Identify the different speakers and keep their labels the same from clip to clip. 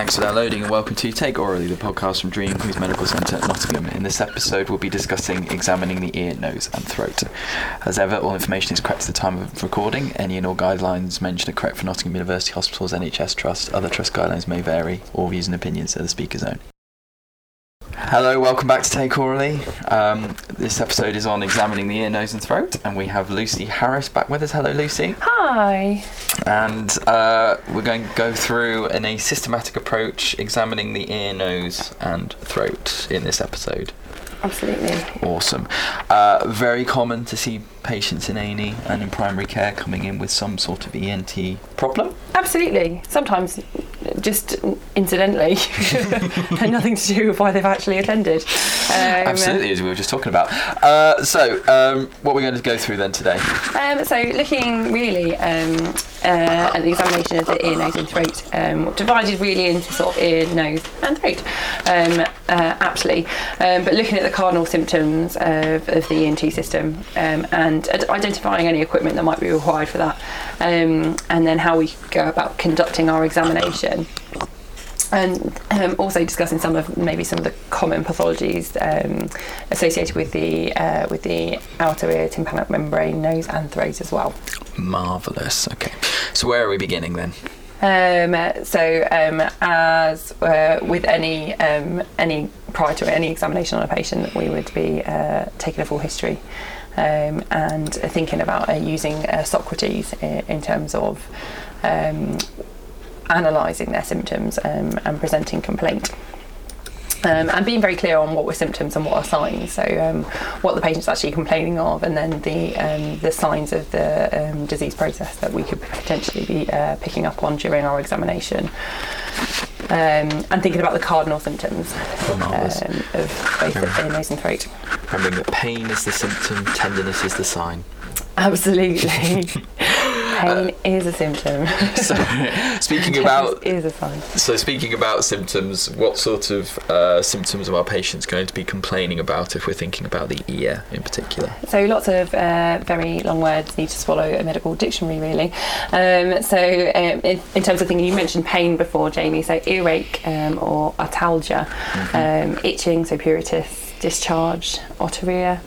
Speaker 1: Thanks for downloading and welcome to Take Orally, the podcast from Dream Kings Medical Centre at Nottingham. In this episode, we'll be discussing examining the ear, nose, and throat. As ever, all information is correct at the time of recording. Any and all guidelines mentioned are correct for Nottingham University Hospitals, NHS Trust. Other trust guidelines may vary. All views and opinions are the speaker's own. Hello, welcome back to Take Orally. Um, this episode is on examining the ear, nose, and throat, and we have Lucy Harris back with us. Hello, Lucy.
Speaker 2: Hi.
Speaker 1: And uh, we're going to go through in a systematic approach examining the ear, nose, and throat in this episode.
Speaker 2: Absolutely.
Speaker 1: Awesome. Uh, very common to see patients in A&E and in primary care coming in with some sort of ENT problem.
Speaker 2: Absolutely. Sometimes just incidentally, and nothing to do with why they've actually attended. Um,
Speaker 1: Absolutely, as we were just talking about. Uh, so, um, what we're going to go through then today?
Speaker 2: Um, so, looking really um, uh, at the examination of the ear, nose, and throat, um, divided really into sort of ear, nose, and throat. Um, uh, absolutely, but looking at the cardinal symptoms of, of the ENT system and identifying any equipment that might be required for that, and then how we go about conducting our examination and um, also discussing some of maybe some of the common pathologies um, associated with the uh, with the outer ear tympanic membrane, nose and throat as well.
Speaker 1: Marvelous. Okay, so where are we beginning then?
Speaker 2: Um, so, um, as uh, with any um, any prior to any examination on a patient, we would be uh, taking a full history um, and thinking about uh, using uh, Socrates in, in, terms of um, analysing their symptoms um, and presenting complaint. Um, and being very clear on what were symptoms and what are signs. So, um, what the patient's actually complaining of, and then the um, the signs of the um, disease process that we could potentially be uh, picking up on during our examination. Um, and thinking about the cardinal symptoms um, of both the nose and throat.
Speaker 1: Remembering that pain is the symptom, tenderness is the sign.
Speaker 2: Absolutely. Pain uh, is a symptom.
Speaker 1: so, speaking about
Speaker 2: is a sign.
Speaker 1: So, speaking about symptoms, what sort of uh, symptoms are our patients going to be complaining about if we're thinking about the ear in particular?
Speaker 2: So, lots of uh, very long words need to swallow a medical dictionary, really. Um, so, um, in, in, terms of thinking, you mentioned pain before, Jamie. So, earache um, or otalgia, mm-hmm. Um, itching, so pruritus, discharge, otorrhea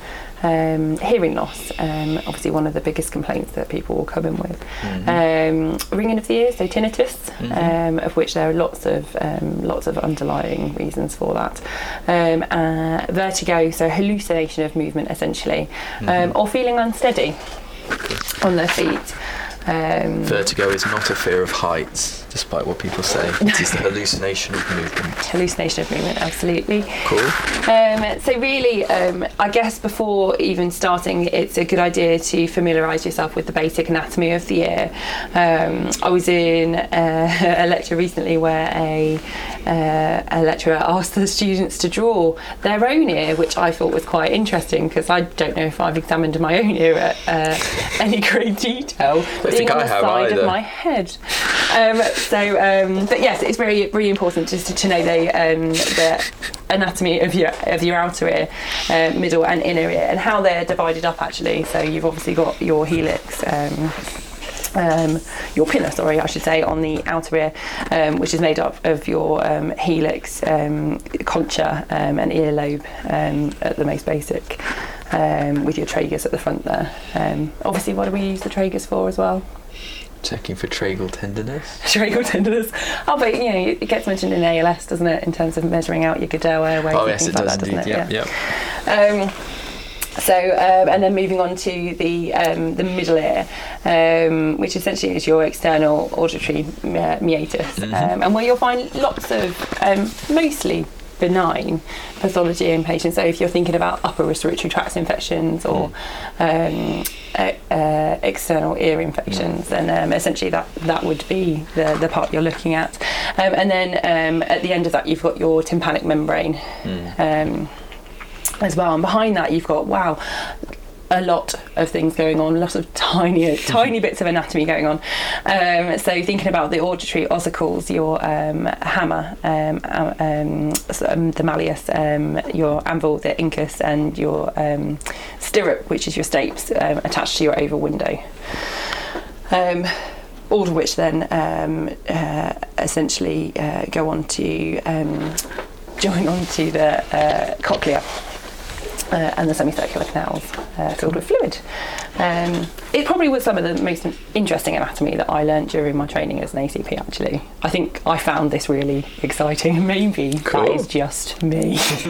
Speaker 2: um, hearing loss, um, obviously one of the biggest complaints that people will come in with. Mm-hmm. Um, ringing of the ears, so tinnitus, mm-hmm. Um, of which there are lots of um, lots of underlying reasons for that. Um, uh, vertigo, so hallucination of movement essentially, mm-hmm. or feeling unsteady on their feet.
Speaker 1: Vertigo is not a fear of heights despite what people say. It is the hallucination of movement.
Speaker 2: Hallucination of movement, absolutely.
Speaker 1: Cool.
Speaker 2: Um, so really, um, I guess before even starting, it's a good idea to familiarise yourself with the basic anatomy of the ear. Um, I was in uh, a lecture recently where a, uh, a lecturer asked the students to draw their own ear, which I thought was quite interesting because I don't know if I've examined my own ear at uh, any great detail, being on the side
Speaker 1: either.
Speaker 2: of my head. Um, so, um, but yes, it's very, really important just to, to know the, um, the anatomy of your of your outer ear, uh, middle and inner ear, and how they're divided up actually. So you've obviously got your helix. Um, um, your pinna, sorry, I should say, on the outer ear, um, which is made up of your um, helix, um, concha, um, and earlobe at the most basic, with your tragus at the front there. obviously, what do we use the tragus for as well?
Speaker 1: Checking for tragal tenderness.
Speaker 2: tragal tenderness. Oh, but you know, it gets mentioned in ALS, doesn't it, in terms of measuring out your Guedel airway
Speaker 1: oh, yes, it
Speaker 2: like
Speaker 1: does
Speaker 2: that, doesn't
Speaker 1: indeed.
Speaker 2: it?
Speaker 1: Yep, yeah.
Speaker 2: Yep. Um, so, um, and then moving on to the um, the middle ear, um, which essentially is your external auditory meatus, mm-hmm. Um, and where you'll find lots of um, mostly benign pathology in patients. So if you're thinking about upper respiratory tract infections or mm. um, uh, external ear infections, mm. then um, essentially that, that would be the, the part you're looking at. Um, and then um, at the end of that, you've got your tympanic membrane. Mm. as well, and behind that you've got wow, a lot of things going on, a lot of tiny, tiny bits of anatomy going on. Um, so thinking about the auditory ossicles, your um, hammer, um, um, um the malleus, um, your anvil, the incus, and your stirrup, which is your stapes attached to your oval window all of which then um, uh, essentially uh, go on to um, join onto the uh, cochlea. Uh, and the semicircular canals uh, filled with fluid. Um, it probably was some of the most interesting anatomy that I learned during my training as an ACP. Actually, I think I found this really exciting. Maybe
Speaker 1: Cool.
Speaker 2: that is just me,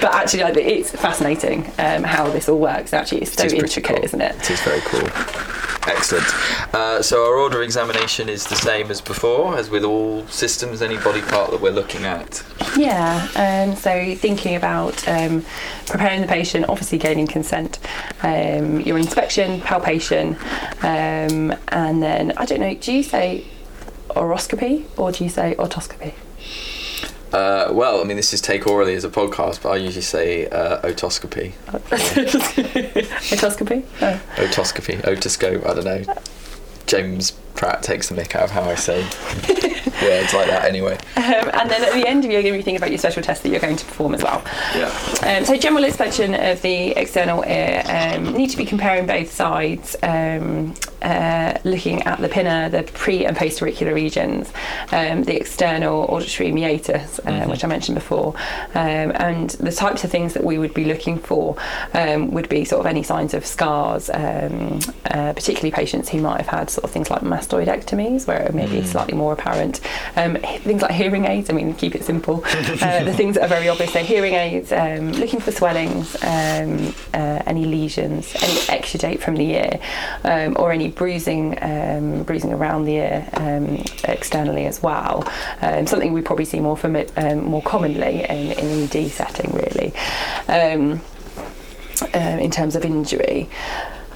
Speaker 2: but actually, it's fascinating um, how this all works. Actually, it's so
Speaker 1: It is
Speaker 2: intricate,
Speaker 1: cool.
Speaker 2: isn't it?
Speaker 1: It is very cool. Excellent. Uh, so our order examination is the same as before, as with all systems. Any body part that we're looking at.
Speaker 2: Yeah, um, so thinking about um, preparing the patient, obviously gaining consent, um, your inspection, palpation, um, and then I don't know, do you say oroscopy or do you say otoscopy?
Speaker 1: Uh, well, I mean, this is take orally as a podcast, but I usually say uh, otoscopy,
Speaker 2: otoscopy? Oh.
Speaker 1: otoscopy, otoscope. I don't know. James Pratt takes the mick out of how I say words like that. Anyway.
Speaker 2: Um, and then at the end, you're going to be thinking about your special test that you're going to perform as well.
Speaker 1: Yeah.
Speaker 2: Um, so general inspection of the external ear. Um, need to be comparing both sides, um, uh, looking at the pinna, the pre and post auricular regions, um, the external auditory meatus, uh, which I mentioned before, um, and the types of things that we would be looking for um, would be sort of any signs of scars, um, uh, particularly patients who might have had sort of things like mastoidectomies, where it may be slightly more apparent. Um, things like hearing aids. I mean, keep it simple. uh, the things that are very obvious. So hearing aids, um, looking for swellings, um, uh, any lesions, any exudate from the ear, um, or any bruising, um, bruising around the ear um, externally as well. Something we probably see more fami- more commonly in, in ED setting, really. Um, in terms of injury.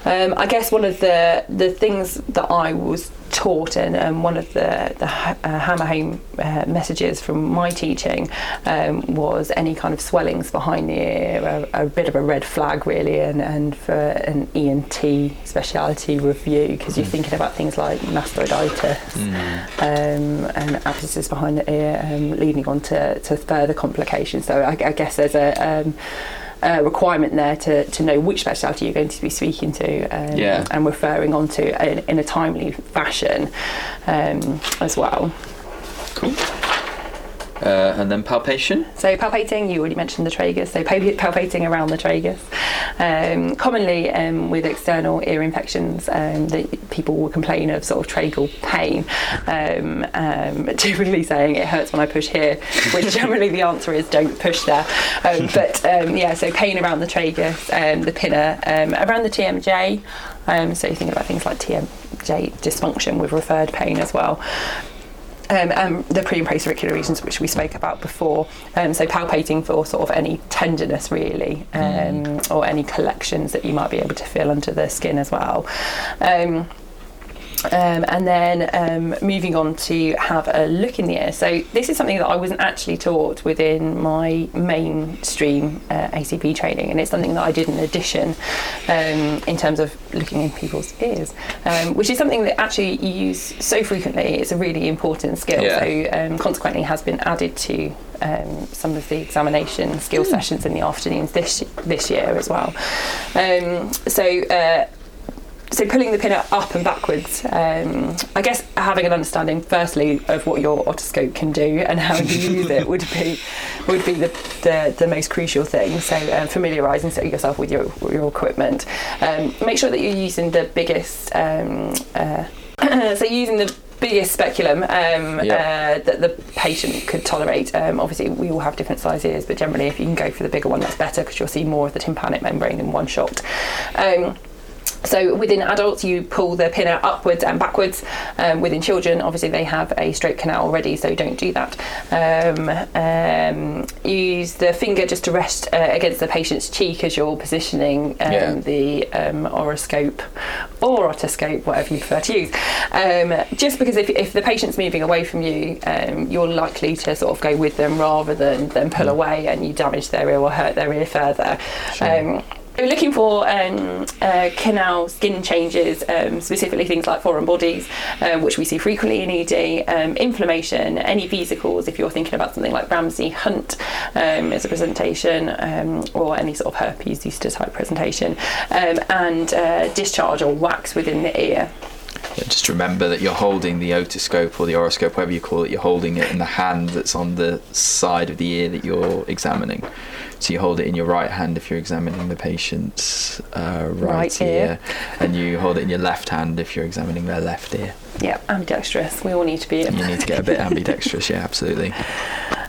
Speaker 2: Um, I guess one of the the things that I was taught and um, one of the, the uh, hammer home uh, messages from my teaching um, was any kind of swellings behind the ear, a, a bit of a red flag really, and, and for an ENT speciality review because you're thinking about things like mastoiditis um, and abscesses behind the ear, um, leading on to, to further complications. So I, I guess there's a um, uh, requirement there to, to know which speciality you're going to be speaking to um,
Speaker 1: Yeah.
Speaker 2: and referring on to in, in a timely fashion um, as well.
Speaker 1: Uh, and then palpation.
Speaker 2: So palpating, you already mentioned the tragus. So pal- palpating around the tragus. Um, commonly um, with external ear infections, um, that people will complain of sort of tragal pain, um, um, typically saying it hurts when I push here, which generally the answer is don't push there. Um, but um, yeah, so pain around the tragus, um, the pinna, um, around the TMJ. Um, so you're thinking about things like TMJ dysfunction with referred pain as well um, and the pre and post auricular regions, which we spoke about before. Um, so palpating for sort of any tenderness, really, um, or any collections that you might be able to feel under the skin as well. Um, um, and then um, moving on to have a look in the ear. So this is something that I wasn't actually taught within my mainstream uh, ACP training, and it's something that I did in addition um, in terms of looking in people's ears, um, which is something that actually you use so frequently. It's a really important skill.
Speaker 1: Yeah.
Speaker 2: So um, consequently has been added to um, some of the examination skill sessions in the afternoons this this year as well. Um, so. Uh, so pulling the pinner up and backwards, um, I guess having an understanding firstly of what your otoscope can do and how you use it would be would be the, the, the most crucial thing. So um, familiarising yourself with your your equipment. Um, make sure that you're using the biggest. Um, uh, so using the biggest speculum um,
Speaker 1: Yeah.
Speaker 2: uh, that the patient could tolerate. Um, obviously, we all have different size ears, but generally, if you can go for the bigger one, that's better because you'll see more of the tympanic membrane in one shot. Um, so within adults, you pull the pinner upwards and backwards. Um, within children, obviously they have a straight canal already, so don't do that. Um, um, use the finger just to rest uh, against the patient's cheek as you're positioning um,
Speaker 1: Yeah.
Speaker 2: the um, oroscope or otoscope, whatever you prefer to use. Um, just because if, if the patient's moving away from you, um, you're likely to sort of go with them rather than, than pull away and you damage their ear or hurt their ear further. Um, we're looking for um, uh, canal skin changes, um, specifically things like foreign bodies, um, which we see frequently in ED, um, inflammation, any vesicles, if you're thinking about something like Ramsay Hunt um, as a presentation, or any sort of herpes zoster type presentation, and uh, discharge or wax within the ear.
Speaker 1: Just remember that you're holding the otoscope or the oroscope, whatever you call it, you're holding it in the hand that's on the side of the ear that you're examining. So you hold it in your right hand if you're examining the patient's uh, right,
Speaker 2: Right
Speaker 1: ear,
Speaker 2: ear.
Speaker 1: and you hold it in your left hand if you're examining their left ear.
Speaker 2: Yeah, ambidextrous. We all need to be.
Speaker 1: You need to get a bit ambidextrous, yeah, absolutely.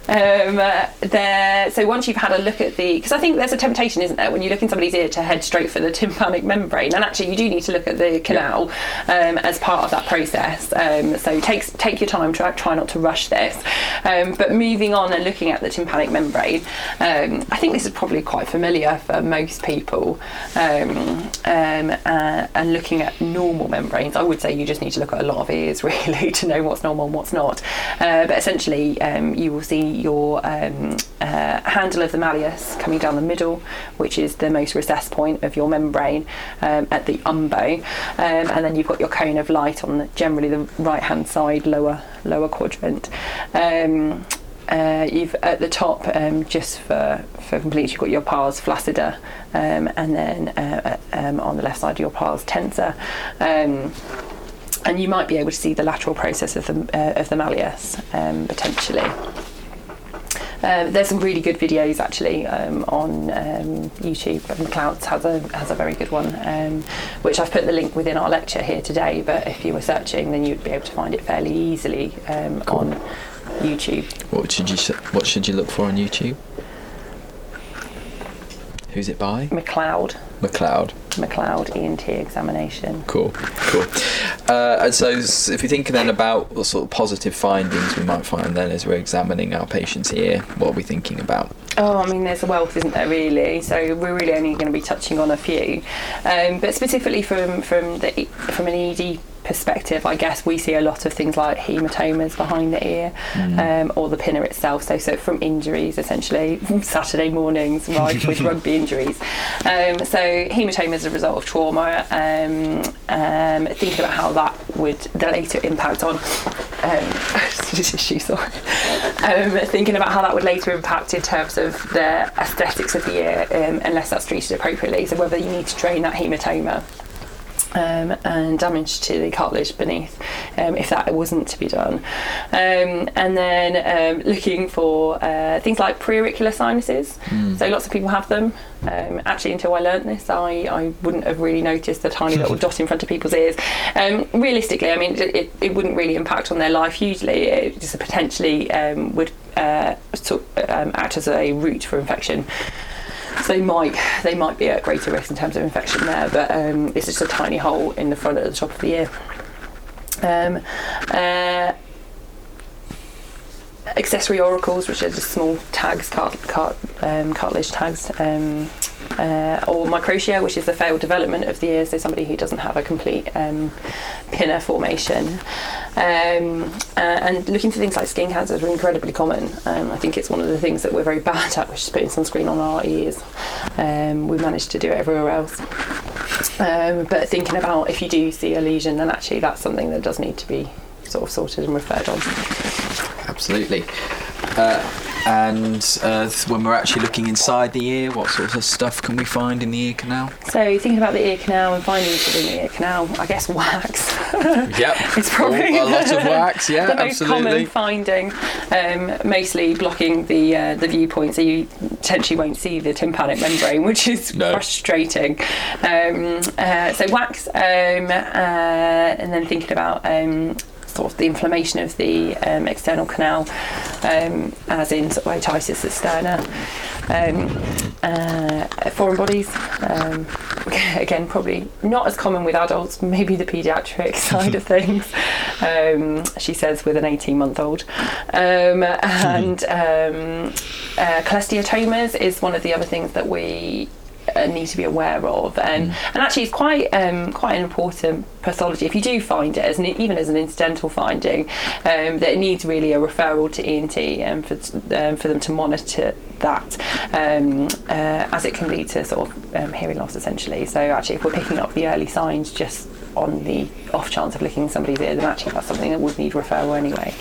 Speaker 2: Um, uh, there. So once you've had a look at the, because I think there's a temptation, isn't there, when you look in somebody's ear to head straight for the tympanic membrane, and actually you do need to look at the canal um, as part of that process. Um, so take take your time. Try try not to rush this. Um, but moving on and looking at the tympanic membrane, um, I think this is probably quite familiar for most people. Um, um, uh, and looking at normal membranes, I would say you just need to look at a lot of ears really to know what's normal and what's not. Uh, but essentially, um, you will see your um, uh, handle of the malleus coming down the middle, which is the most recessed point of your membrane um, at the umbo, um, and then you've got your cone of light on the, generally the right hand side lower lower quadrant. Um, uh, you've at the top um, just for for completeness you've got your pars flaccida um, and then uh, uh, um, on the left side your pars tensa um, and you might be able to see the lateral process of the uh, of the malleus potentially. Uh, there's some really good videos actually um, on um, YouTube. Macleod's has a has a very good one, um, which I've put the link within our lecture here today. But if you were searching, then you'd be able to find it fairly easily um, on YouTube.
Speaker 1: What should you What should you look for on YouTube? Who's it by?
Speaker 2: Macleod,
Speaker 1: Macleod.
Speaker 2: Macleod ENT examination.
Speaker 1: Cool, cool. Uh, and so, if you're thinking then about what sort of positive findings we might find then as we're examining our patients here, what are we thinking about?
Speaker 2: Oh, I mean, there's a wealth, isn't there? Really. So we're really only going to be touching on a few, um, but specifically from from the from an ED perspective, I guess we see a lot of things like hematomas behind the ear, um, or the pinna itself. So so from injuries, essentially Saturday mornings, right, with rugby injuries. Um, so hematomas as a result of trauma. Um, um, thinking about how that would the later impact on. Um. Um, thinking about how that would later impact in terms of the aesthetics of the ear, um, unless that's treated appropriately. So whether you need to drain that hematoma. Um, and damage to the cartilage beneath um, if that wasn't to be done. Um, and then um, looking for uh, things like preauricular sinuses. So lots of people have them. Um, actually, until I learnt this, I, I wouldn't have really noticed the tiny little dot in front of people's ears. Um, realistically, I mean, it, it, it wouldn't really impact on their life hugely. It just potentially um, would uh, sort um, act as a route for infection. So they might they might be at greater risk in terms of infection there, but um, it's just a tiny hole in the front at the top of the ear. Um, uh, accessory auricles, which are just small tags, cart, cart, um, cartilage tags, um, uh, or microtia, which is the failed development of the ear, so somebody who doesn't have a complete um, pinna formation. Um, uh, and looking for things like skin cancers are incredibly common. Um, I think it's one of the things that we're very bad at, which is putting sunscreen on our ears. Um, we managed to do it everywhere else. Um, but thinking about if you do see a lesion, then actually that's something that does need to be sort of sorted and referred on.
Speaker 1: Absolutely. Uh, and uh, when we're actually looking inside the ear, what sorts of stuff can we find in the ear canal?
Speaker 2: So thinking about the ear canal and findings within the ear canal, I guess wax.
Speaker 1: Yep.
Speaker 2: It's probably
Speaker 1: a lot of wax. Yeah,
Speaker 2: the most common finding, um, mostly blocking the uh, the viewpoint, so you potentially won't see the tympanic membrane, which is
Speaker 1: No.
Speaker 2: frustrating. Um, uh, so wax, um, uh, and then thinking about. Sort of the inflammation of the um, external canal, um, as in sort of otitis externa, um, uh, foreign bodies. Um, again, probably not as common with adults, maybe the paediatric side of things, um, she says with an 18 month old. Um, and uh, cholesteatomas is one of the other things that we uh, need to be aware of, um, and actually it's quite um, quite an important pathology. If you do find it, as an, even as an incidental finding, um, that it needs really a referral to ENT um, for um, for them to monitor that, um, uh, as it can lead to sort of um, hearing loss essentially. So actually, if we're picking up the early signs just on the off chance of looking in somebody's ear, then actually that's something that would need referral anyway.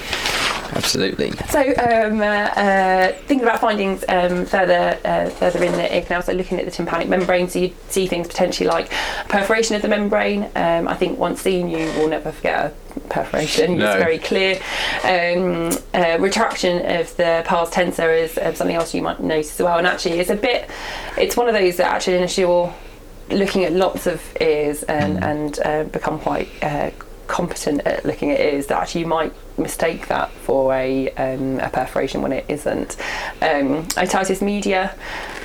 Speaker 1: Absolutely.
Speaker 2: So, um, uh, uh, thinking about findings um, further uh, further in the ear canal, so looking at the tympanic membrane, so you see things potentially like perforation of the membrane. Um, I think once seen, you will never forget a perforation.
Speaker 1: No.
Speaker 2: It's very clear. Um, uh, retraction of the pars tensa is uh, something else you might notice as well. And actually, it's a bit. It's one of those that actually, you're looking at lots of ears and and uh, become quite uh, competent at looking at ears, that actually you might mistake that for a, um, a perforation when it isn't. Um, otitis media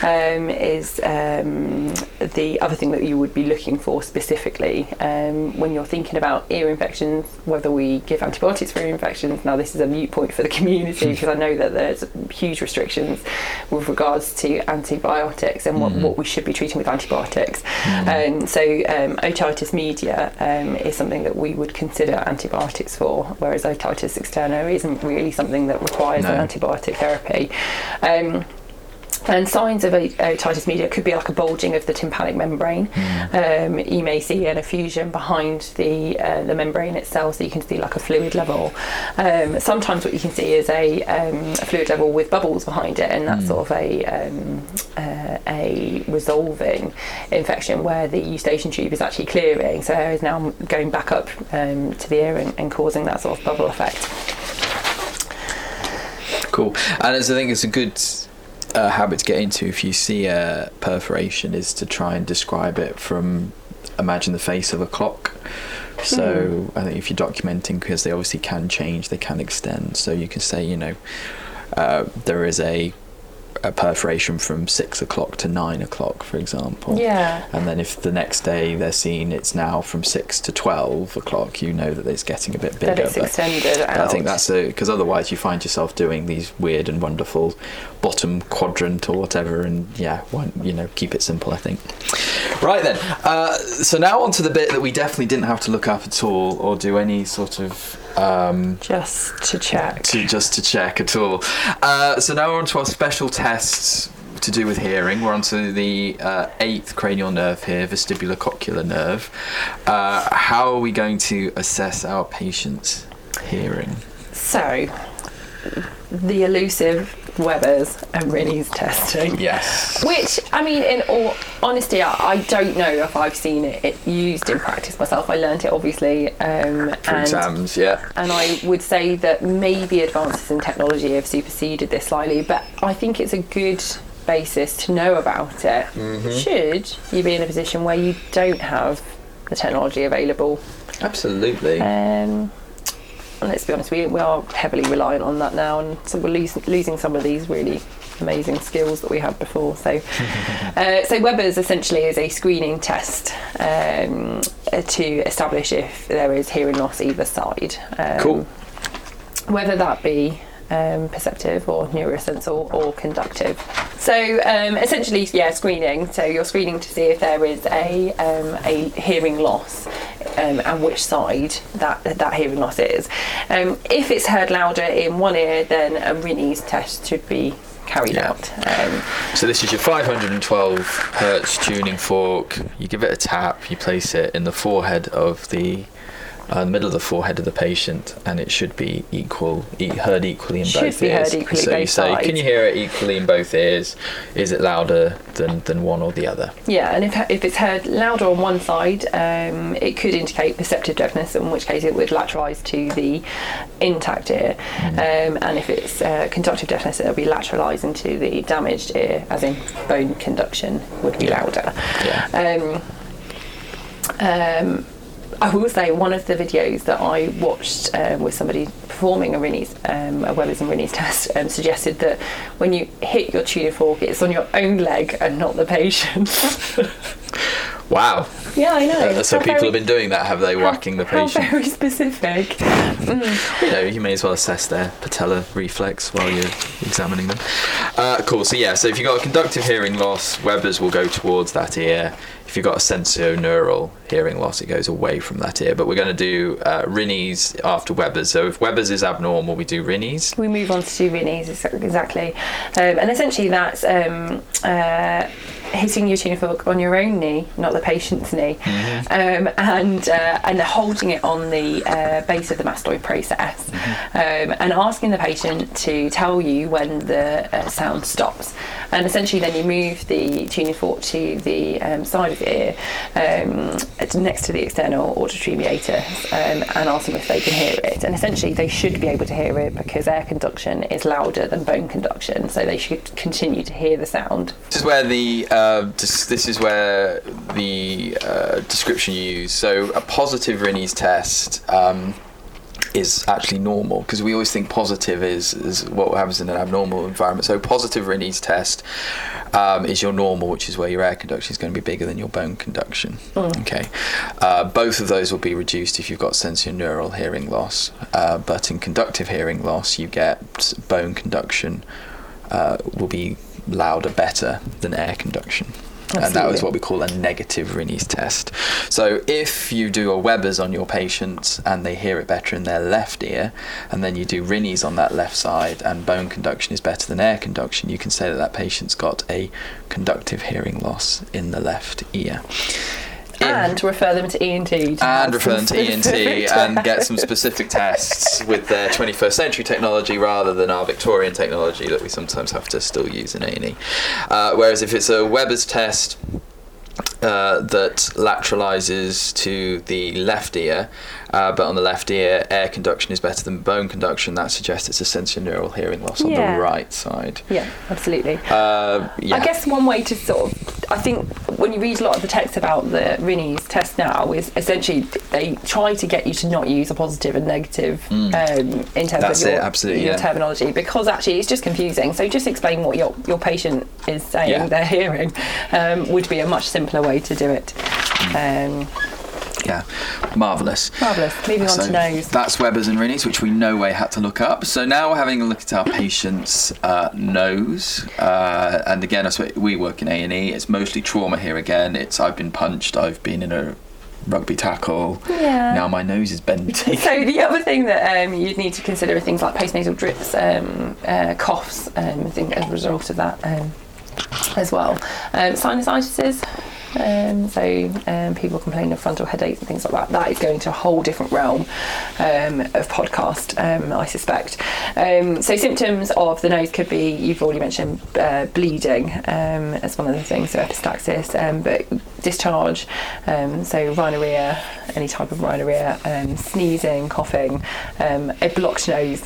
Speaker 2: um, is um, the other thing that you would be looking for specifically um, when you're thinking about ear infections, whether we give antibiotics for ear infections. Now, this is a mute point for the community because I know that there's huge restrictions with regards to antibiotics and what, what we should be treating with antibiotics. Um, so, um, otitis media um, is something that we would consider antibiotics for, whereas otitis externa isn't really something that requires
Speaker 1: No.
Speaker 2: an antibiotic therapy. Um, and signs of otitis media could be like a bulging of the tympanic membrane. Um, you may see an effusion behind the uh, the membrane itself, so you can see like a fluid level. Um, sometimes what you can see is a, um, a fluid level with bubbles behind it, and that's sort of a um, uh, a resolving infection where the eustachian tube is actually clearing. So air is now going back up um, to the ear and, and causing that sort of bubble effect.
Speaker 1: Cool. And as I think it's a good uh, habit to get into if you see a perforation is to try and describe it from imagine the face of a clock. So I think if you're documenting, because they obviously can change, they can extend. So you can say, you know, uh, there is a, a perforation from six o'clock to nine o'clock, for example.
Speaker 2: Yeah.
Speaker 1: And then if the next day they're seen it's now from six to twelve o'clock, you know that it's getting a bit bigger.
Speaker 2: That it's
Speaker 1: but-
Speaker 2: extended out.
Speaker 1: I think that's because otherwise you find yourself doing these weird and wonderful bottom quadrant or whatever, and yeah, one you know keep it simple. I think. Right then, uh, so now on to the bit that we definitely didn't have to look up at all or do any sort of um,
Speaker 2: just to check.
Speaker 1: to just to check at all. Uh, so now we're on to our special tests to do with hearing. We're on to the uh, eighth cranial nerve here, vestibulocochlear nerve. Uh, how are we going to assess our patient's hearing?
Speaker 2: So, the elusive Weber's and Rinne's testing.
Speaker 1: Yes.
Speaker 2: Which, I mean, in all honesty, I, I don't know if I've seen it, it used in practice myself. I learnt it obviously. Um,
Speaker 1: For
Speaker 2: and,
Speaker 1: exams, yeah.
Speaker 2: and I would say that maybe advances in technology have superseded this slightly, but I think it's a good basis to know about it. Should you be in a position where you don't have the technology available?
Speaker 1: Absolutely.
Speaker 2: Um, and let's be honest, we, we are heavily reliant on that now, and so we're losing, losing some of these really amazing skills that we had before. So, uh, so Weber's essentially is a screening test um, uh, to establish if there is hearing loss either side. Um,
Speaker 1: Cool.
Speaker 2: Whether that be um, perceptive or neurosensor or conductive. So um, essentially, yeah, screening. So you're screening to see if there is a um, a hearing loss um, and which side that that hearing loss is. Um, if it's heard louder in one ear, then a Rinne's test should be carried
Speaker 1: Yeah.
Speaker 2: out. Um,
Speaker 1: So this is your 512 hertz tuning fork. You give it a tap. You place it in the forehead of the, uh, the middle of the forehead of the patient, and it should be equal, e- heard equally in
Speaker 2: Should
Speaker 1: both
Speaker 2: be heard
Speaker 1: ears.
Speaker 2: equally
Speaker 1: so you
Speaker 2: both
Speaker 1: say,
Speaker 2: sides.
Speaker 1: can you hear it equally in both ears? Is it louder than, than one or the other?
Speaker 2: Yeah, and if, if it's heard louder on one side, um, it could indicate perceptive deafness, in which case it would lateralise to the intact ear. Um, and if it's uh, conductive deafness, it'll be lateralising to the damaged ear, as in bone conduction would be louder.
Speaker 1: Yeah.
Speaker 2: Um, um, I will say one of the videos that I watched um, with somebody performing a Rinne's, um, a Weber's and Rinne's test, um, suggested that when you hit your tuning fork, it's on your own leg and not the patient.
Speaker 1: Wow.
Speaker 2: yeah, I know.
Speaker 1: Uh, so
Speaker 2: How
Speaker 1: people
Speaker 2: very-
Speaker 1: have been doing that, have they? Whacking the
Speaker 2: How
Speaker 1: patient.
Speaker 2: very specific.
Speaker 1: you know, you may as well assess their patella reflex while you're examining them. Uh, cool. So yeah, so if you've got a conductive hearing loss, Weber's will go towards that ear. If you've got a sensorineural hearing loss, it goes away from that ear. But we're going to do uh, Rinne's after Weber's. So if Weber's is abnormal, we do Rinne's.
Speaker 2: We move on to do Rinne's, exactly. Um, and essentially that's um, uh, hitting your tuning fork on your own knee, not the patient's knee, um, and uh, and holding it on the uh, base of the mastoid process, um, and asking the patient to tell you when the uh, sound stops, and essentially then you move the tuning fork to the um, side of the ear, um, next to the external auditory meatus, um, and ask them if they can hear it, and essentially they should be able to hear it because air conduction is louder than bone conduction, so they should continue to hear the sound.
Speaker 1: This is where the uh, dis- this is where the uh, description you use. So a positive Rinne's test um, is actually normal because we always think positive is, is what happens in an abnormal environment. So positive Rinne's test um, is your normal, which is where your air conduction is going to be bigger than your bone conduction. Okay, uh, both of those will be reduced if you've got sensorineural hearing loss, uh, but in conductive hearing loss, you get bone conduction uh, will be louder better than air conduction. And that was what we call a negative Rinne's test. So if you do a Weber's on your patient and they hear it better in their left ear, and then you do Rinne's on that left side and bone conduction is better than air conduction, you can say that that patient's got a conductive hearing loss in the left ear.
Speaker 2: And refer them to ENT. to
Speaker 1: and refer them to ENT and get some specific tests with their 21st century technology rather than our Victorian technology that we sometimes have to still use in A&E. Uh, whereas if it's a Weber's test uh, that lateralizes to the left ear, uh, but on the left ear air conduction is better than bone conduction, that suggests it's a sensorineural hearing loss on
Speaker 2: Yeah.
Speaker 1: the right side.
Speaker 2: Yeah, absolutely.
Speaker 1: Uh, yeah.
Speaker 2: I guess one way to sort of, I think when you read a lot of the text about the Rinne's test now, is essentially they try to get you to not use a positive and negative um, in terms
Speaker 1: Mm. That's
Speaker 2: of your,
Speaker 1: it,
Speaker 2: your
Speaker 1: yeah.
Speaker 2: terminology because actually it's just confusing. So just explain what your, your patient is saying they're hearing um, would be a much simpler way to do it.
Speaker 1: Mm.
Speaker 2: Um,
Speaker 1: Yeah, marvelous.
Speaker 2: marvellous. Moving on to nose.
Speaker 1: That's Weber's and Rinne's, which we no way had to look up. So now we're having a look at our patient's uh, nose, uh, and again, we work in A and E. It's mostly trauma here. Again, it's I've been punched, I've been in a rugby tackle.
Speaker 2: Yeah.
Speaker 1: Now my nose is bending.
Speaker 2: So the other thing that um, you'd need to consider are things like postnasal drips, um, uh, coughs, um, I think as a result of that um, as well. Um, sinusitis. Um, so um, people complain of frontal headaches and things like that. That is going to a whole different realm um, of podcast, um, I suspect. Um, so symptoms of the nose could be you've already mentioned uh, bleeding um, as one of the things, so epistaxis, but discharge, so rhinorrhea, any type of rhinorrhea, sneezing, coughing, a blocked nose.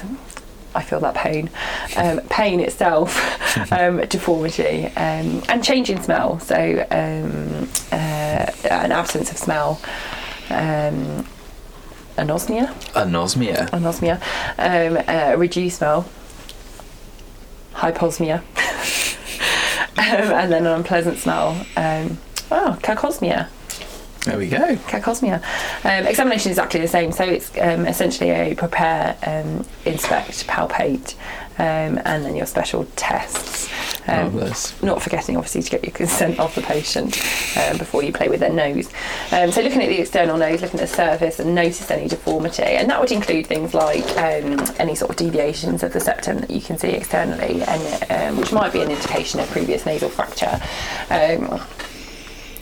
Speaker 2: I feel that pain. Um, pain itself, um, deformity, um, and change in smell. So um, uh, an absence of smell, um, anosmia,
Speaker 1: Anosmia.
Speaker 2: anosmia, um, uh, reduced smell, hyposmia, um, and then an unpleasant smell. Um, oh, cacosmia.
Speaker 1: There we go.
Speaker 2: Cacosmia. Um, examination is exactly the same. So it's um, essentially a prepare, um, inspect, palpate, um, and then your special tests. Um,
Speaker 1: Marvellous.
Speaker 2: not forgetting, obviously, to get your consent of the patient um, before you play with their nose. Um, so looking at the external nose, looking at the surface, and notice any deformity, and that would include things like um, any sort of deviations of the septum that you can see externally, and um, which might be an indication of previous nasal fracture.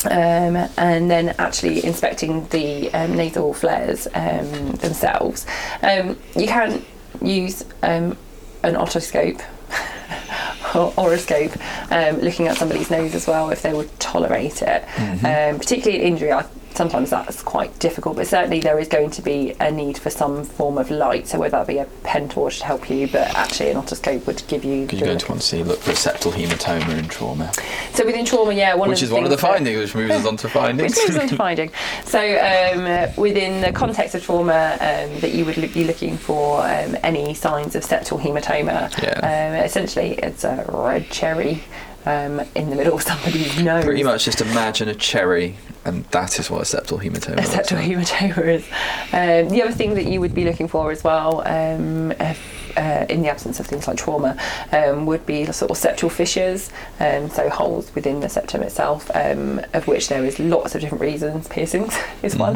Speaker 2: Um, and then actually inspecting the um, nasal flares um, themselves. Um, you can use um, an otoscope or oroscope, um, looking at somebody's nose as well if they would tolerate it. Um, particularly in injury, I, sometimes that's quite difficult, but certainly there is going to be a need for some form of light. So whether that be a pen torch to help you, but actually an otoscope would give you.
Speaker 1: Because you're going to want to see look for septal hematoma in trauma,
Speaker 2: so within trauma, yeah, one
Speaker 1: which is one of the findings, which moves us on to findings.
Speaker 2: which moves on to finding. So, um, within the context of trauma, um, that you would look- be looking for um, any signs of septal hematoma.
Speaker 1: Yeah.
Speaker 2: Um, essentially, it's a red cherry um, in the middle of somebody's nose.
Speaker 1: Pretty much just imagine a cherry, and that is what a septal hematoma looks
Speaker 2: septal
Speaker 1: like.
Speaker 2: hematoma is. Um, the other thing that you would be looking for as well, um, if, uh, in the absence of things like trauma, um, would be sort of septal fissures, um, so holes within the septum itself, um, of which there is lots of different reasons. Piercings is one.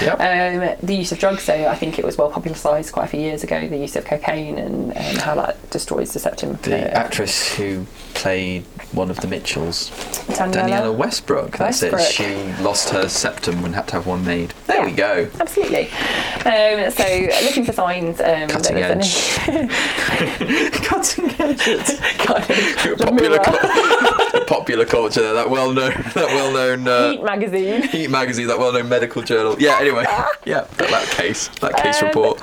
Speaker 1: Yep.
Speaker 2: um, the use of drugs, so I think it was well publicised quite a few years ago. The use of cocaine and, and how that destroys the septum.
Speaker 1: The
Speaker 2: Uh,
Speaker 1: actress who played one of the Mitchells,
Speaker 2: Danniella.
Speaker 1: Danniella Westbrook. That's it.
Speaker 2: Westbrook.
Speaker 1: She lost her septum and had to have one made. There we go.
Speaker 2: Absolutely. Um, so looking for signs um,
Speaker 1: Cutting edge.
Speaker 2: any
Speaker 1: Cutting edge.
Speaker 2: kind of
Speaker 1: popular,
Speaker 2: mirror.
Speaker 1: cul- popular culture. there, That well-known, that well-known uh,
Speaker 2: Heat magazine.
Speaker 1: Heat magazine, that well-known medical journal. Yeah. Anyway, yeah, that, that case, that case
Speaker 2: Um,
Speaker 1: report.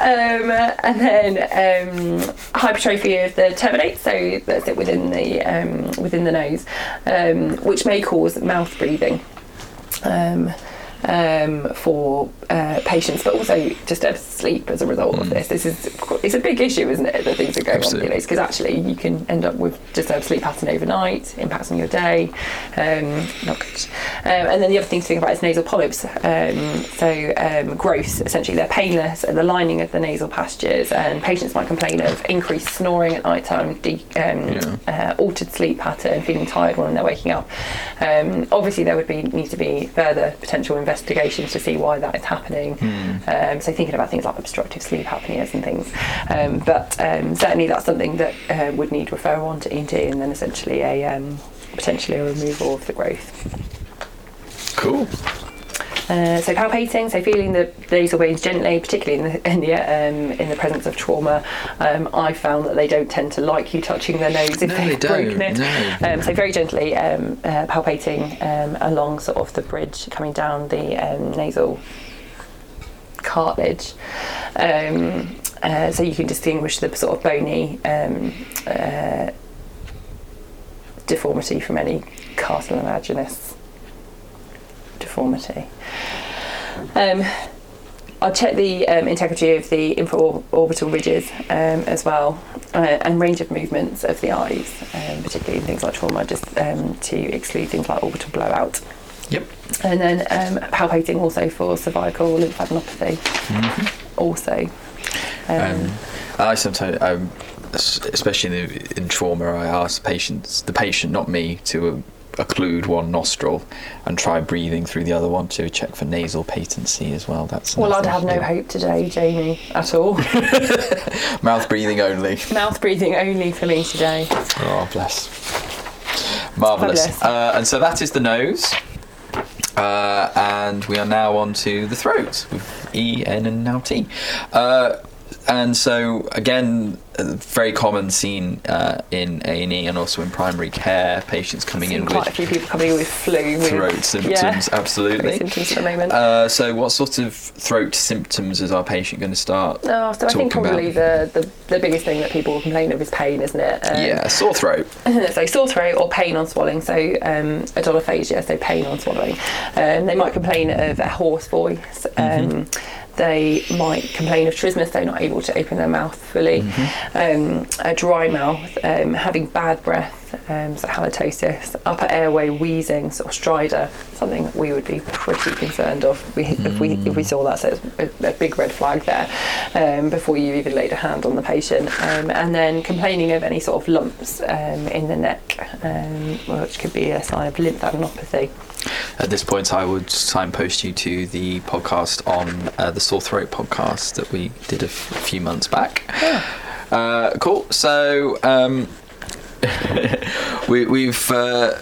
Speaker 2: Um, and then um, hypertrophy of the turbinates, so that's it within the um, within the nose, um, which may cause mouth breathing. Um, um, for uh, patients, but also disturbed sleep as a result of this. This is it's a big issue, isn't it? That things are going
Speaker 1: Absolutely.
Speaker 2: on, because actually you can end up with disturbed sleep pattern overnight, impacts on your day. Um, not good. Um, and then the other thing to think about is nasal polyps. Um, so um, growths, essentially, they're painless at the lining of the nasal passages, and patients might complain of increased snoring at night time, de- um, uh, altered sleep pattern, feeling tired when they're waking up. Um, obviously, there would be need to be further potential investigations to see why that is happening. Um, so thinking about things like obstructive sleep apneas and things. Um, but um, certainly that's something that uh, would need referral on to ENT and then essentially a um, potentially a removal of the growth.
Speaker 1: Cool.
Speaker 2: Uh, so palpating, so feeling the nasal veins gently, particularly in the in the, um, in the presence of trauma. Um, I found that they don't tend to like you touching their nose if
Speaker 1: No, they
Speaker 2: they've
Speaker 1: don't,
Speaker 2: broken it.
Speaker 1: no.
Speaker 2: Um, so very gently um, uh, palpating um, along sort of the bridge coming down the um, nasal cartilage. Um, uh, so you can distinguish the sort of bony um, uh, deformity from any cartilaginous deformity. Um, I'll check the um, integrity of the infraorbital ridges um, as well, uh, and range of movements of the eyes, um, particularly in things like trauma, just um, to exclude things like orbital blowout.
Speaker 1: Yep.
Speaker 2: And then um, palpating also for cervical lymphadenopathy, also. Um,
Speaker 1: Um, I sometimes, um, especially in, the, in trauma, I ask patients, the patient, not me, to uh, occlude one nostril and try breathing through the other one to check for nasal patency as well. That's
Speaker 2: well, I'd have no hope today, Jamie, at all.
Speaker 1: Mouth breathing only.
Speaker 2: Mouth breathing only for me today.
Speaker 1: Oh, bless. Marvellous. Uh, and so that is the nose. Uh, and we are now on to the throat with E, N, and now T. Uh, and so, again, a very common scene uh, in A&E and also in primary care, patients coming in
Speaker 2: quite a few people coming in with flu. With,
Speaker 1: throat symptoms,
Speaker 2: Yeah,
Speaker 1: absolutely.
Speaker 2: symptoms for a moment.
Speaker 1: Uh, so, what sort of throat symptoms is our patient going to start?
Speaker 2: Oh, so I think probably the, the, the biggest thing that people complain of is pain, isn't it? Um,
Speaker 1: yeah, sore throat.
Speaker 2: so sore throat or pain on swallowing, so um, odynophagia, so pain on swallowing. Um, they might complain of a hoarse voice. Um, They might complain of trismus, they're not able to open their mouth fully. Um, a dry mouth, um, having bad breath, um, so halitosis, upper airway wheezing, sort of stridor, something that we would be pretty concerned of if we, if we, if we saw that. So it's a, a big red flag there um, before you even laid a hand on the patient. Um, and then complaining of any sort of lumps um, in the neck, um, which could be a sign of lymphadenopathy.
Speaker 1: At this point, I would signpost you to the podcast on uh, the sore throat podcast that we did a f- few months back. Uh, cool. So um, we, we've uh,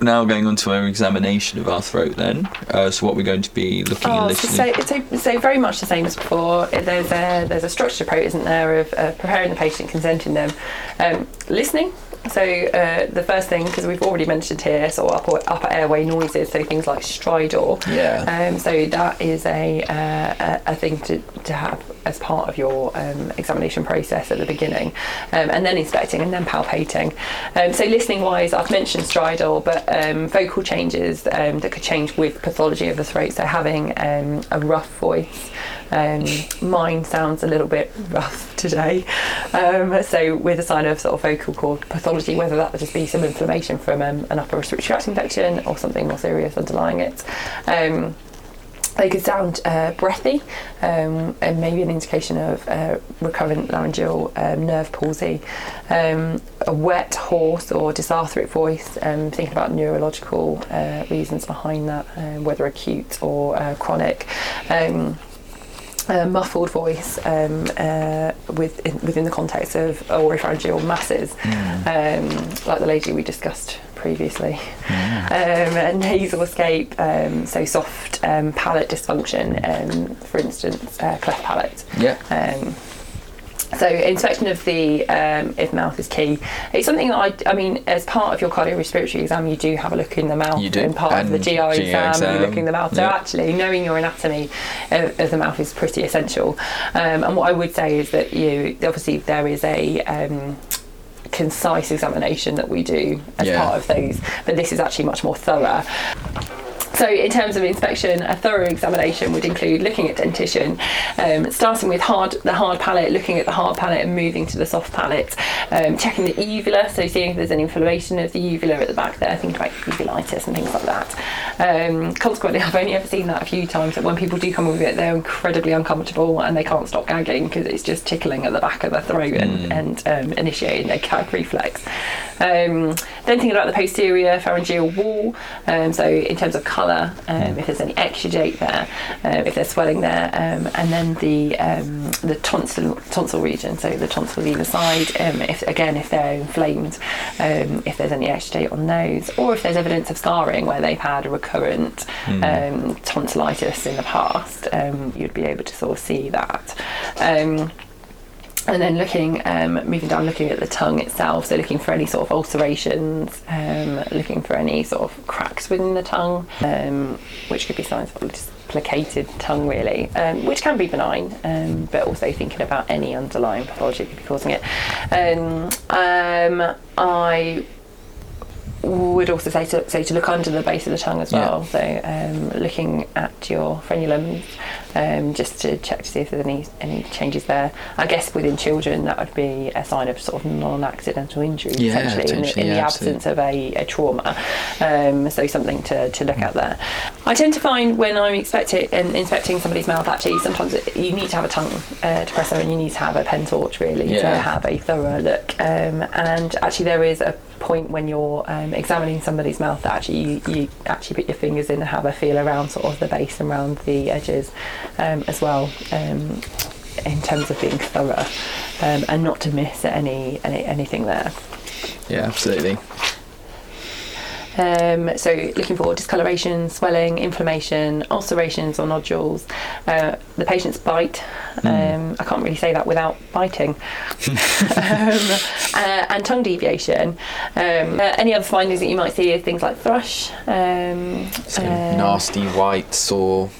Speaker 1: now going on to our examination of our throat. Then, uh, so what we're going to be looking and
Speaker 2: Oh, so,
Speaker 1: listening.
Speaker 2: so, so very much the same as before. There's a there's a structured approach, isn't there, of uh, preparing the patient, consenting them, um, listening. So uh, the first thing, because we've already mentioned here, sort of upper, upper airway noises, so things like stridor.
Speaker 1: Yeah.
Speaker 2: Um, so that is a, uh, a a thing to, to have as part of your um, examination process at the beginning, um, and then inspecting and then palpating. Um, so listening wise, I've mentioned stridor, but um, vocal changes um, that could change with pathology of the throat. So having um, a rough voice. Um, mine sounds a little bit rough today. Um, so with a sign of sort of vocal cord pathology, whether that would just be some inflammation from um, an upper respiratory tract infection or something more serious underlying it. Um, they could sound uh, breathy um, and maybe an indication of uh, recurrent laryngeal um, nerve palsy. Um, a wet, hoarse, or dysarthric voice, um, thinking about neurological uh, reasons behind that, um, whether acute or uh, chronic. Um, a muffled voice um, uh, with, in, within the context of oropharyngeal masses, um, like the lady we discussed previously. Um, a nasal escape, um, so soft um, palate dysfunction, um, for instance, uh, cleft palate.
Speaker 1: Yeah.
Speaker 2: So inspection of the um, if mouth is key. It's something that I, I mean, as part of your cardiorespiratory exam, you do have a look in the mouth.
Speaker 1: You do,
Speaker 2: And part of the
Speaker 1: and
Speaker 2: GI,
Speaker 1: GI
Speaker 2: exam,
Speaker 1: exam,
Speaker 2: you look in the mouth. So actually, knowing your anatomy of, of the mouth is pretty essential. Um, and what I would say is that you obviously there is a um, concise examination that we do as
Speaker 1: Yeah.
Speaker 2: part of those, but this is actually much more thorough. So, in terms of inspection, a thorough examination would include looking at dentition, um, starting with hard the hard palate, looking at the hard palate and moving to the soft palate, um, checking the uvula, so seeing if there's any inflammation of the uvula at the back there, things like uvulitis and things like that. Um, consequently, I've only ever seen that a few times. That when people do come with it, they're incredibly uncomfortable and they can't stop gagging because it's just tickling at the back of their throat and, and um, initiating their gag reflex. Um, then thinking about the posterior pharyngeal wall, um, so in terms of colour, um, if there's any exudate there, um, if there's swelling there, um, and then the um, the tonsil tonsil region, so the tonsil either side, um, if again if they're inflamed, um, if there's any exudate on those, or if there's evidence of scarring where they've had a recurrent um, tonsillitis in the past, um, you'd be able to sort of see that. And then looking, um, moving down, looking at the tongue itself, so looking for any sort of ulcerations, um, looking for any sort of cracks within the tongue, um, which could be signs of just plicated tongue, really, um, which can be benign, um, but also thinking about any underlying pathology that could be causing it. Um, I would also say to say to look under the base of the tongue as
Speaker 1: Yeah.
Speaker 2: well. So um, looking at your frenulums, um, just to check to see if there's any any changes there. I guess within children that would be a sign of sort of non-accidental injury
Speaker 1: Yeah,
Speaker 2: potentially in, the- in the
Speaker 1: yeah,
Speaker 2: absence of a, a trauma. Um, so something to, to look at there. I tend to find when I'm expecting and inspecting somebody's mouth, actually sometimes it, you need to have a tongue uh, depressor and you need to have a pen torch really to have a thorough look. Um, and actually there is a point when you're um, examining somebody's mouth that actually you, you actually put your fingers in and have a feel around sort of the base and around the edges um, as well um, in terms of being thorough um, and not to miss any, any anything there.
Speaker 1: Yeah, absolutely.
Speaker 2: Um, so looking for discoloration, swelling, inflammation, ulcerations or nodules. Uh, the patient's bite. Um, I can't really say that without biting. um, uh, and tongue deviation. Um, uh, any other findings that you might see is things like thrush. Um, uh,
Speaker 1: nasty white sore.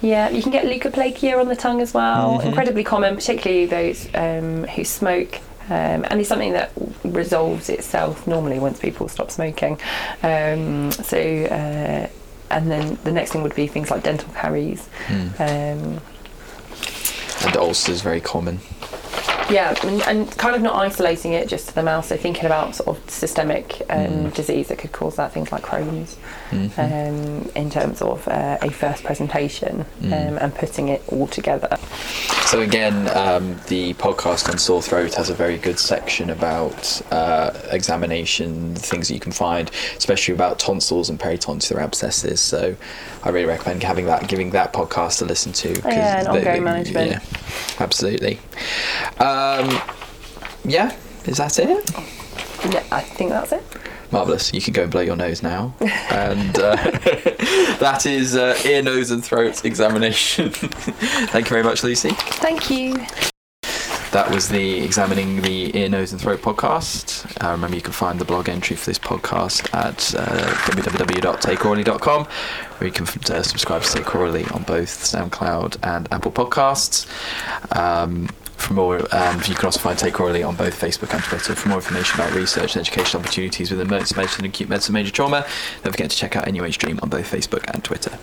Speaker 2: yeah, you can get leukoplakia on the tongue as well.
Speaker 1: Mhm.
Speaker 2: Incredibly common, particularly those um, who smoke. Um, and it's something that resolves itself normally once people stop smoking. Um, so, uh, and then the next thing would be things like dental caries.
Speaker 1: Mm.
Speaker 2: Um,
Speaker 1: And ulcers very common.
Speaker 2: Yeah, and, and kind of not isolating it just to the mouth. So thinking about sort of systemic um,
Speaker 1: Mm.
Speaker 2: disease that could cause that, things like Crohn's.
Speaker 1: Mhm.
Speaker 2: Um, in terms of uh, a first presentation
Speaker 1: Mm.
Speaker 2: um, and putting it all together.
Speaker 1: So again, um, the podcast on sore throat has a very good section about uh, examination, things that you can find, especially about tonsils and peritonsillar abscesses. So I really recommend having that, giving that podcast a listen to.
Speaker 2: Yeah, and
Speaker 1: they-
Speaker 2: ongoing
Speaker 1: they-
Speaker 2: management.
Speaker 1: Yeah, absolutely. Um, yeah, is that it?
Speaker 2: Yeah, I think that's it.
Speaker 1: Marvelous. You can go and blow your nose now. and uh, that is uh, ear, nose, and throat examination. Thank you very much, Lucy.
Speaker 2: Thank you.
Speaker 1: That was the Examining the Ear, Nose and Throat podcast. Uh, remember, you can find the blog entry for this podcast at uh, www.takeorally.com, where you can uh, subscribe to Take Orally on both SoundCloud and Apple Podcasts. Um, for more, um, and you can also find Take Orally on both Facebook and Twitter. For more information about research and education opportunities within emergency medicine and acute medicine major trauma, don't forget to check out NUH Dream on both Facebook and Twitter.